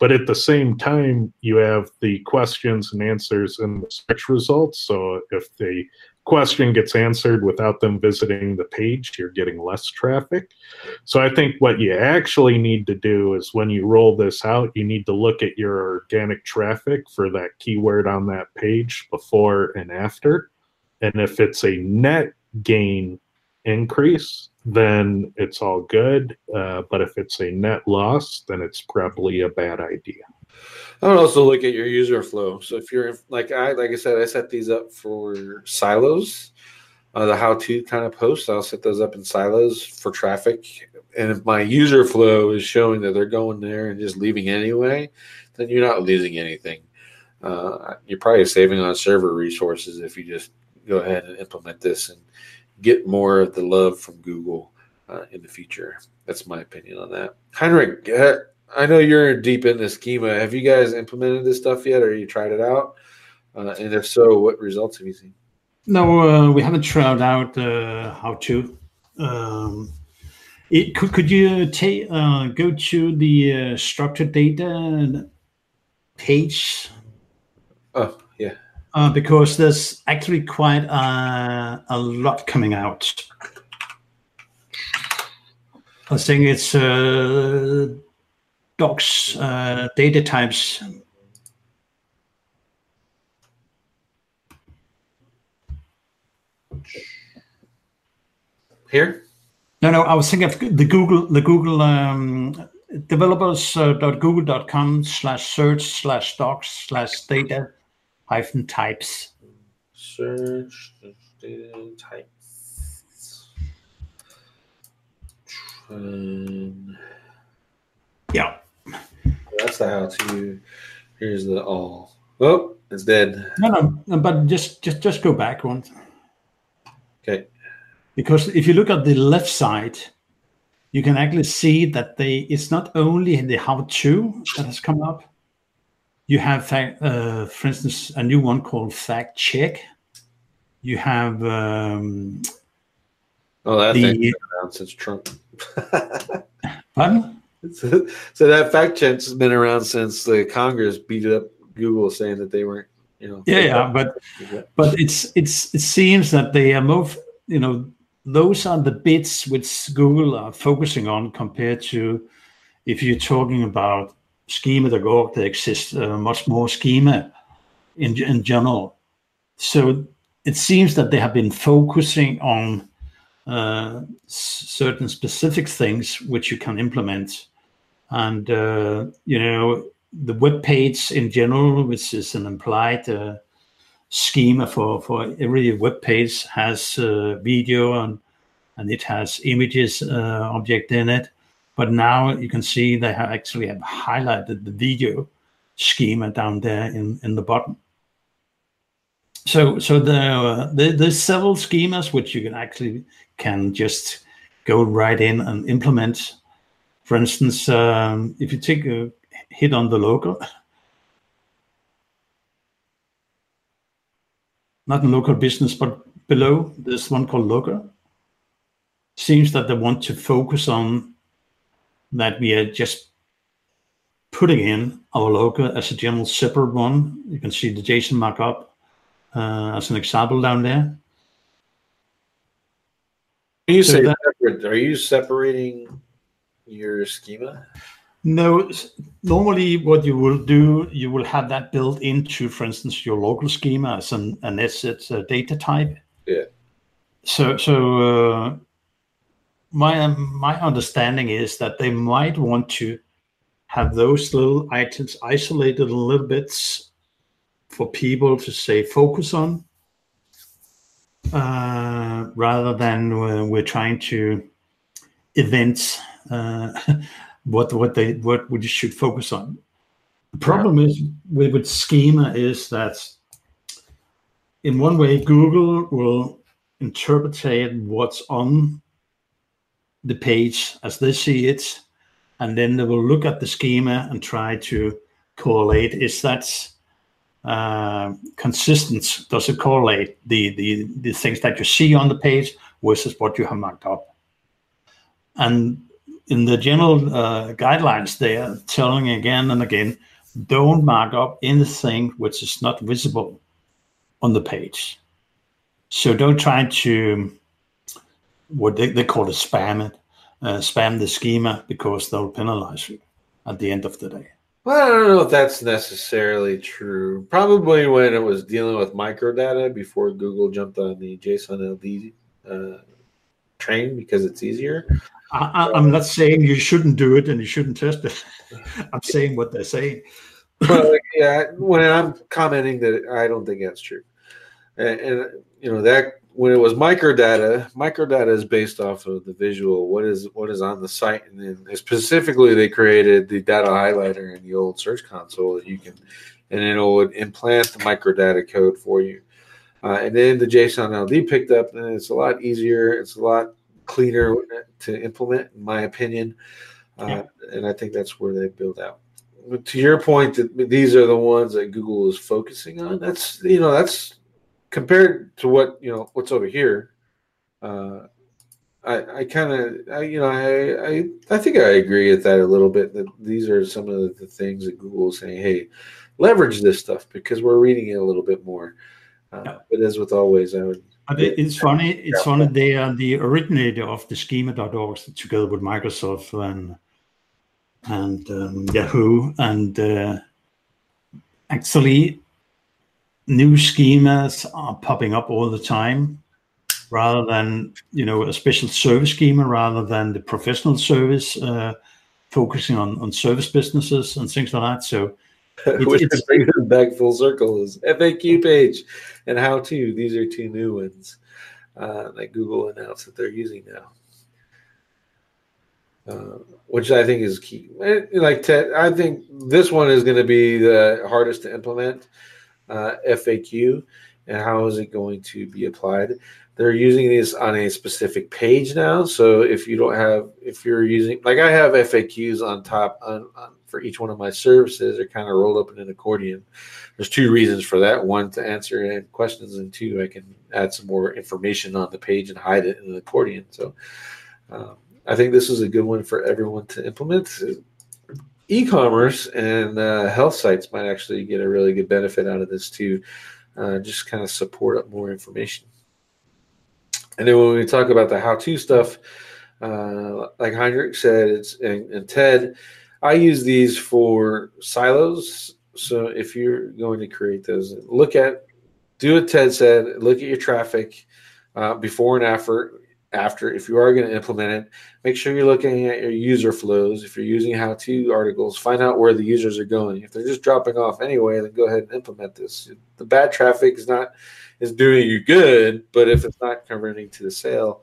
S3: But at the same time, you have the questions and answers in the search results. So if the question gets answered without them visiting the page, you're getting less traffic. So I think what you actually need to do is when you roll this out, you need to look at your organic traffic for that keyword on that page before and after. And if it's a net gain increase, then it's all good. Uh, but if it's a net loss, then it's probably a bad idea.
S2: I would also look at your user flow. So if you're like I like I said, I set these up for silos, uh, the how-to kind of posts. I'll set those up in silos for traffic. And if my user flow is showing that they're going there and just leaving anyway, then you're not losing anything. Uh, you're probably saving on server resources if you just go ahead and implement this and get more of the love from Google uh, in the future. That's my opinion on that. Henrik, uh, I know you're deep in the schema. Have you guys implemented this stuff yet, or you tried it out? Uh, and if so, what results have you seen?
S1: No, uh, we haven't tried out uh, how to. Um, it, could could you take uh, go to the structured data page?
S2: Oh,
S1: uh, because there's actually quite a, a lot coming out. I think it's uh, docs uh, data types.
S2: Here?
S1: No, no. I was thinking of the Google, the Google um, developers.google.com uh, slash search slash docs slash data hyphen types.
S2: Search data types.
S1: Yeah.
S2: That's the how to. Here's the all. Oh, it's dead.
S1: No, no, but just just just go back one.
S2: Okay.
S1: Because if you look at the left side, you can actually see that they it's not only in the how to that has come up. You have, uh, for instance, a new one called fact check. You have um,
S2: oh that the, thing's been around since Trump. [laughs]
S1: pardon?
S2: So, so that fact check has been around since the Congress beat up Google saying that they weren't, you know.
S1: Yeah, yeah, but but it's it's it seems that they are more, you know, those are the bits which Google are focusing on compared to if you're talking about schema.org, there exists uh, much more schema in in general. So it seems that they have been focusing on uh, certain specific things which you can implement and uh, you know the web page in general, which is an implied uh, schema for for every web page, has uh, video and and it has images uh, object in it. But now you can see they have actually have highlighted the video schema down there in in the bottom. So so there, uh, there there's several schemas which you can actually can just go right in and implement for instance, um, if you take a hit on the local, not in local business, but below, there's one called local. Seems that they want to focus on that we are just putting in our logo as a general separate one. You can see the JSON markup uh, as an example down there.
S2: you so say that, separate, are you separating your schema?
S1: No, normally what you will do, you will have that built into, for instance, your local schema as an, an asset data type.
S2: Yeah.
S1: So, so uh, my my understanding is that they might want to have those little items isolated a little bit for people to say focus on, uh, rather than uh, we're trying to event uh, [laughs] what what they what we should focus on. The problem yeah. is with, with schema is that in one way Google will interpret what's on the page as they see it, and then they will look at the schema and try to correlate is that uh, consistent? Does it correlate the, the the things that you see on the page versus what you have marked up? And in the general uh, guidelines, they are telling again and again, don't mark up anything which is not visible on the page. So don't try to what they, they call it spam it, uh, spam the schema because they'll penalize you at the end of the day.
S2: Well, I don't know if that's necessarily true. Probably when it was dealing with microdata before Google jumped on the JSON LD uh, train because it's easier.
S1: I, am not saying you shouldn't do it and you shouldn't test it. [laughs] I'm saying what they're saying. [laughs]
S2: well, yeah, when I'm commenting that I don't think that's true, and, and you know that when it was microdata, microdata is based off of the visual, what is what is on the site, and then specifically they created the data highlighter in the old Search Console that you can, and it would implant the microdata code for you. Uh, and then the JSON LD picked up, and it's a lot easier. It's a lot cleaner to implement, in my opinion. Uh, yeah. And I think that's where they build out. But to your point, that these are the ones that Google is focusing on. That's you know that's compared to what you know what's over here. Uh, I, I kind of, you know, I, I, I think I agree with that a little bit. That these are some of the things that Google is saying, hey, leverage this stuff because we're reading it a little bit more. Uh, yeah. But as with always, I would
S1: but it's funny. It's funny. They are the originator of the schema.org together with Microsoft and and um, Yahoo. And uh, actually, new schemas are popping up all the time, rather than you know a special service schema, rather than the professional service, uh, focusing on on service businesses and things like that. So
S2: It, [laughs] Which it's, brings us back full circle is FAQ page and how to. These are two new ones uh, that Google announced that they're using now. uh, which I think is key. Like Ted, I think this one is going to be the hardest to implement uh, FAQ, and how is it going to be applied? They're using this on a specific page now, so if you don't have, if you're using, like I have FAQs on top on, on for each one of my services, they're kind of rolled up in an accordion. There's two reasons for that: one to answer questions, and two, I can add some more information on the page and hide it in an accordion. So. Um, I think this is a good one for everyone to implement. E-commerce and uh, health sites might actually get a really good benefit out of this too. Uh, just kind of support up more information. And then when we talk about the how-to stuff, uh, like Henrik said, it's and, and Ted, I use these for silos. So if you're going to create those, look at, do what Ted said. Look at your traffic uh, before and after after if you are going to implement it make sure you're looking at your user flows. If you're using how to articles find out where the users are going. If they're just dropping off anyway then go ahead and implement this. The bad traffic is not is doing you good but if it's not converting to the sale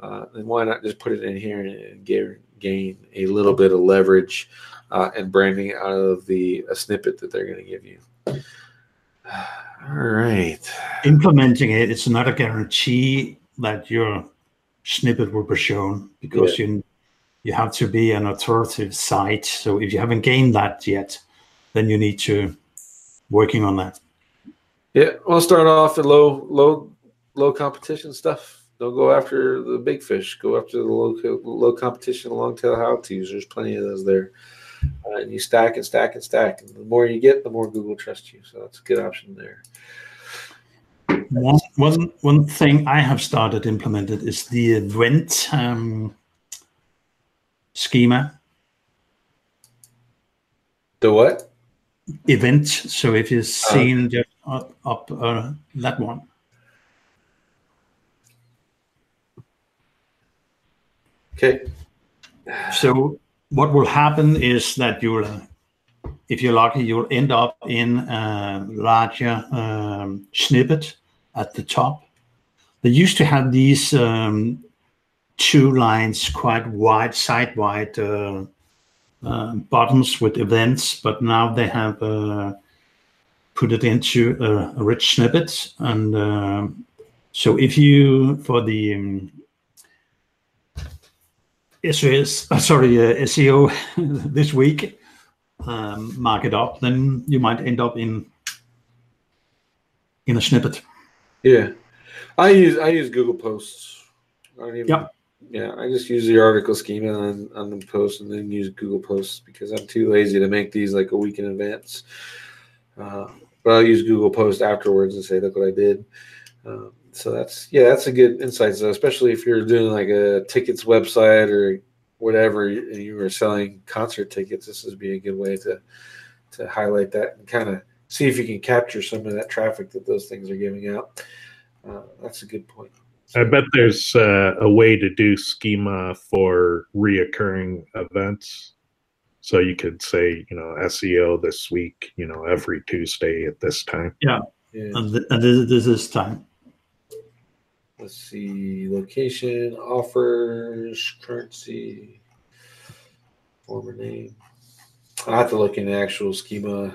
S2: uh, then why not just put it in here and gain, gain a little bit of leverage uh, and branding out of the a snippet that they're going to give you. [sighs] All right.
S1: Implementing it it's not a guarantee that you're snippet will be shown because yeah. you you have to be an authoritative site. So if you haven't gained that yet, then you need to working on that.
S2: Yeah, we'll start off at low low low competition stuff. Don't go after the big fish. Go after the low low competition long tail how tos. There's plenty of those there. Uh, and you stack and stack and stack. And the more you get, the more Google trusts you. So that's a good option there.
S1: One, one, one thing I have started implemented is the event um, schema.
S2: The what?
S1: Event. So if you've uh-huh. seen uh, just up, up uh, that one.
S2: Okay.
S1: So what will happen is that you'll, if you're lucky, you'll end up in a larger um, snippet at the top. They used to have these um, two lines, quite wide, side wide uh, uh, bottoms with events, but now they have uh, put it into a, a rich snippet. And uh, so if you, for the um, SOS, uh, sorry, uh, SEO [laughs] this week, um, mark it up, then you might end up in in a snippet.
S2: Yeah, I use I use Google Posts. I don't even,
S1: yep.
S2: Yeah, I just use the article schema on, on the post and then use Google Posts because I'm too lazy to make these like a week in advance. Uh, but I'll use Google Post afterwards and say, "Look what I did." Um, so that's yeah, that's a good insight. So especially if you're doing like a tickets website or whatever, and you were selling concert tickets, this would be a good way to to highlight that and kind of see if you can capture some of that traffic that those things are giving out. Uh, that's a good point.
S3: I bet there's uh, a way to do schema for reoccurring events. So you could say, you know, SEO this week, you know, every Tuesday at this time.
S1: Yeah. yeah. And, th- and this is time.
S2: Let's see location, offers, currency, former name. i have to look in the actual schema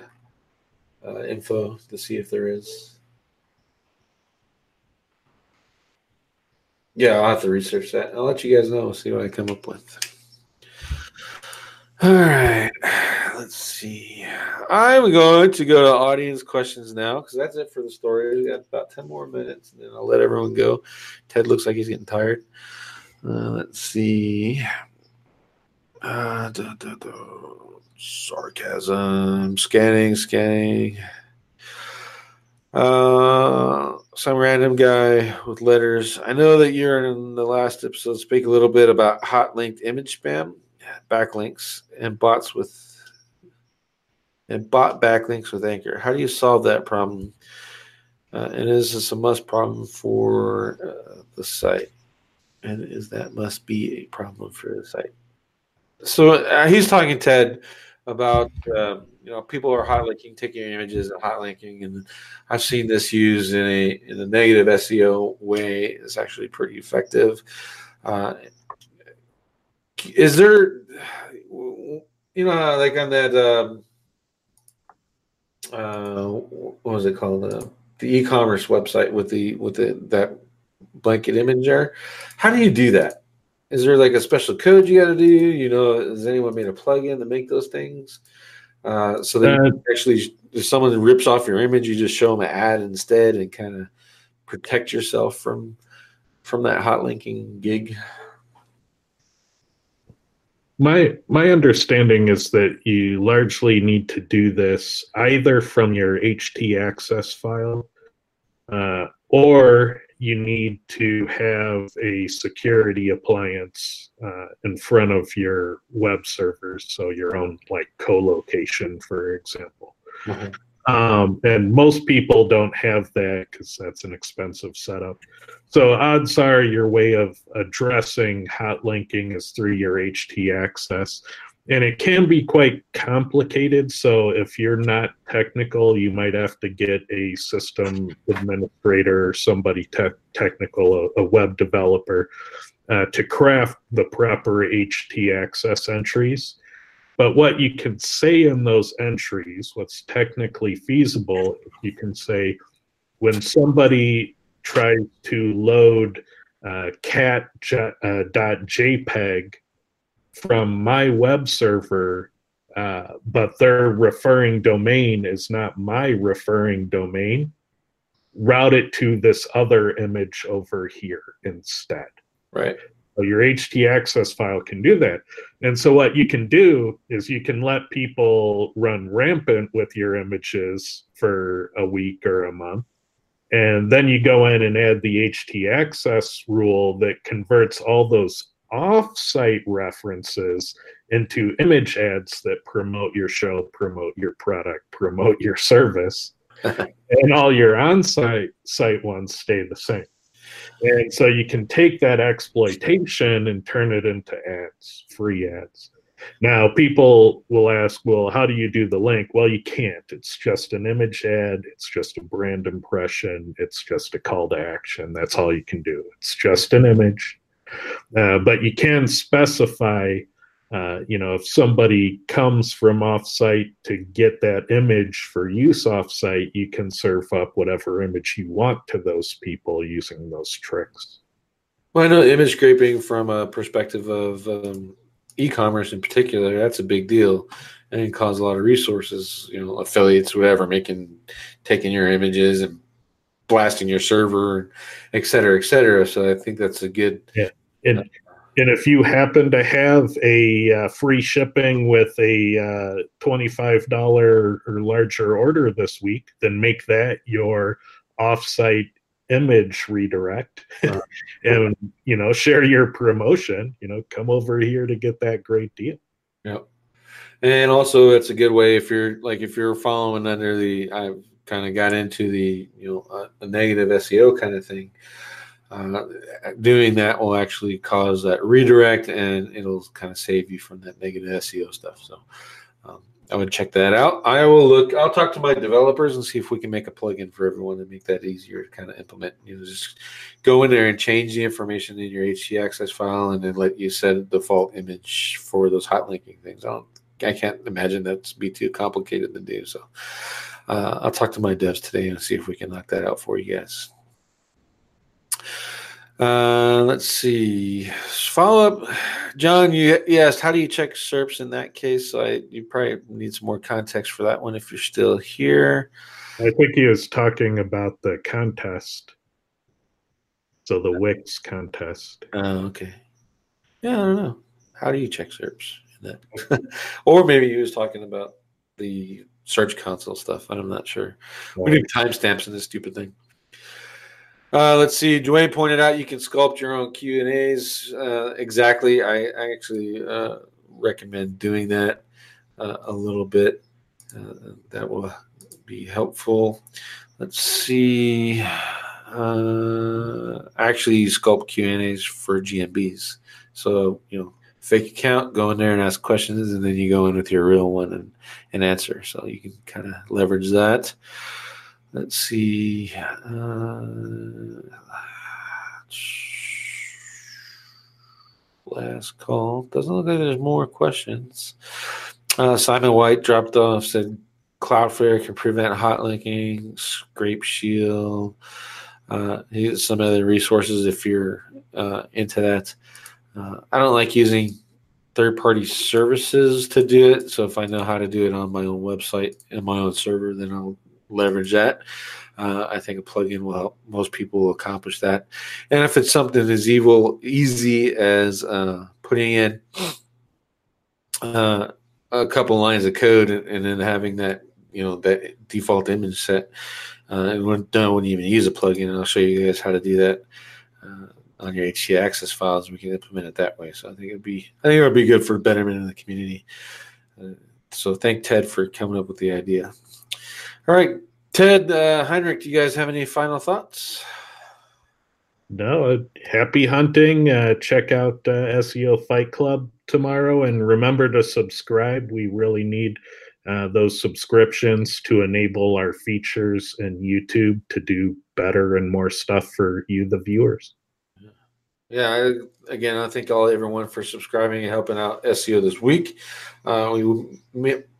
S2: uh, info to see if there is. Yeah, I'll have to research that. I'll let you guys know. See what I come up with. All right, let's see. I'm going to go to audience questions now because that's it for the story. We got about ten more minutes, and then I'll let everyone go. Ted looks like he's getting tired. Uh, let's see. Uh, da, da, da. Sarcasm. Scanning, scanning. Uh, some random guy with letters. I know that you're in the last episode speak a little bit about hot linked image spam, backlinks, and bots with and bot backlinks with Anchor. How do you solve that problem? Uh, and is this a must problem for uh, the site? And is that must be a problem for the site? So uh, he's talking Ted about um, you know people are hot linking, taking images and hot linking, and I've seen this used in a in a negative SEO way. It's actually pretty effective. Uh, is there, you know, like on that, um, uh, what was it called? Uh, the e-commerce website with the with the that blanket image there. How do you do that? Is there like a special code you got to do? You know, has anyone made a plugin to make those things? Uh, so that uh, actually, if someone rips off your image, you just show them an ad instead and kind of protect yourself from from that hot linking gig.
S3: My my understanding is that you largely need to do this either from your htaccess file, uh, or you need to have a security appliance uh, in front of your web servers, so your own like co-location, for example. Mm-hmm. Um, and most people don't have that because that's an expensive setup. So odds are your way of addressing hot linking is through your htaccess and it can be quite complicated. So if you're not technical, you might have to get a system administrator or somebody te- technical, a, a, web developer, uh, to craft the proper htaccess entries. But what you can say in those entries, what's technically feasible, you can say when somebody tries to load uh, cat.jpg uh, from my web server, uh, but their referring domain is not my referring domain, route it to this other image over here instead.
S2: Right.
S3: So your htaccess file can do that. And so what you can do is you can let people run rampant with your images for a week or a month. And then you go in and add the htaccess rule that converts all those off-site references into image ads that promote your show, promote your product, promote your service, [laughs] and all your on-site site ones stay the same. And so you can take that exploitation and turn it into ads, free ads. Now, people will ask, well, how do you do the link? Well, you can't. It's just an image ad, it's just a brand impression, it's just a call to action. That's all you can do. It's just an image, uh, but you can specify, uh, you know, if somebody comes from offsite to get that image for use offsite, you can serve up whatever image you want to those people using those tricks.
S2: Well, I know image scraping from a perspective of um, e-commerce in particular, that's a big deal and it causes a lot of resources, you know, affiliates, whatever, making, taking your images and blasting your server, et cetera, et cetera. So I think that's a good,
S3: yeah. And and if you happen to have a uh, free shipping with a uh, twenty-five dollar or larger order this week, then make that your offsite image redirect, uh, [laughs] and you know share your promotion. You know, come over here to get that great deal.
S2: Yep. And also, it's a good way if you're like if you're following under the I've kind of got into the you know uh, a negative SEO kind of thing uh, doing that will actually cause that redirect and it'll kind of save you from that negative SEO stuff. So um, I would check that out. I will look, I'll talk to my developers and see if we can make a plugin for everyone and make that easier to kind of implement. You know, just go in there and change the information in your htaccess file and then let you set a default image for those hot linking things. I I can't imagine that's be too complicated to do. So uh, I'll talk to my devs today and see if we can knock that out for you guys. Uh, let's see. Follow up, John. You, you asked how do you check SERPs in that case. So I, you probably need some more context for that one if you're still here.
S3: I think he was talking about the contest. So the Wix contest.
S2: Oh, okay. Yeah, I don't know. How do you check SERPs in that? [laughs] or maybe he was talking about the Search Console stuff. I'm not sure. We need timestamps in this stupid thing. Uh, let's see. Dwayne pointed out you can sculpt your own Q and A's. Uh, exactly. I, I actually uh, recommend doing that uh, a little bit. Uh, that will be helpful. Let's see. Uh, actually, sculpt Q and A's for GMBs. So you know, fake account, go in there and ask questions, and then you go in with your real one and, and answer. So you can kind of leverage that. Let's see. Uh, last call. Doesn't look like there's more questions. Uh, Simon White dropped off, said Cloudflare can prevent hot linking, Scrape Shield, uh, some other resources if you're uh, into that. Uh, I don't like using third party services to do it. So if I know how to do it on my own website and my own server, then I'll leverage that. Uh, I think a plugin will help most people accomplish that. And if it's something as evil, easy as uh, putting in uh, a couple lines of code and, and, then having that, you know, that default image set, uh, and when when you even use a plugin, and I'll show you guys how to do that uh, on your HT access files. We can implement it that way. So I think it'd be, I think it would be good for betterment in the community. Uh, so thank Ted for coming up with the idea. All right, Ted, uh, Henrik, do you guys have any final thoughts?
S3: No, uh, happy hunting. Uh, check out uh, SEO Fight Club tomorrow and remember to subscribe. We really need uh, those subscriptions to enable our features and YouTube to do better and more stuff for you, the viewers.
S2: Yeah, I, again, I thank all everyone for subscribing and helping out SEO this week. Uh, we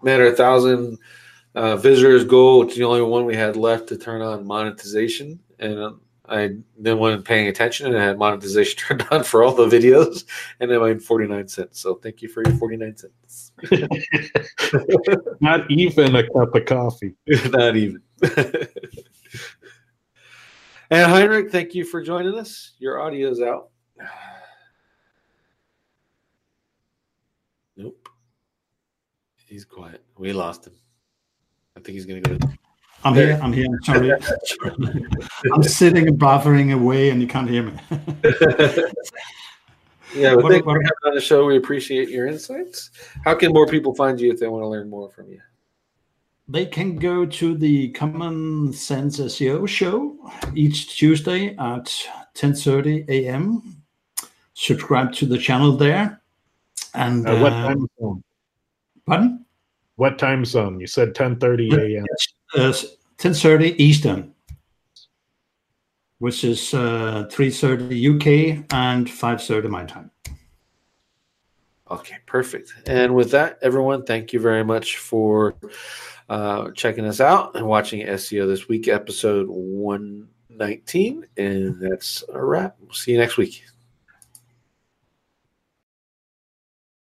S2: met our thousand uh, visitors goal. It's the only one we had left to turn on monetization, and uh, I then wasn't paying attention and I had monetization [laughs] turned on for all the videos, and I made forty nine cents. So thank you for your forty nine cents. [laughs]
S3: Not even a cup of coffee. [laughs]
S2: Not even. and Henrik, thank you for joining us. Your audio's out. [sighs] Nope. He's quiet. We lost him. I think he's going to go.
S1: I'm here. I'm here. I'm sorry. [laughs] I'm sitting and buffering away, and you can't hear me. [laughs]
S2: yeah, well, thank you for coming on the show. We appreciate your insights. How can more people find you if they want to learn more from you?
S1: They can go to the Common Sense SEO show each Tuesday at 10:30 a.m. Subscribe to the channel there. And
S3: uh, what uh, time?
S1: Pardon?
S3: What time zone? You said 10:30 a.m.
S1: Uh, 10:30 Eastern, which is uh, 3:30 UK and 5:30 my time.
S2: Okay, perfect. And with that, everyone, thank you very much for uh, checking us out and watching SEO this week, episode 119. And that's a wrap. We'll see you next week.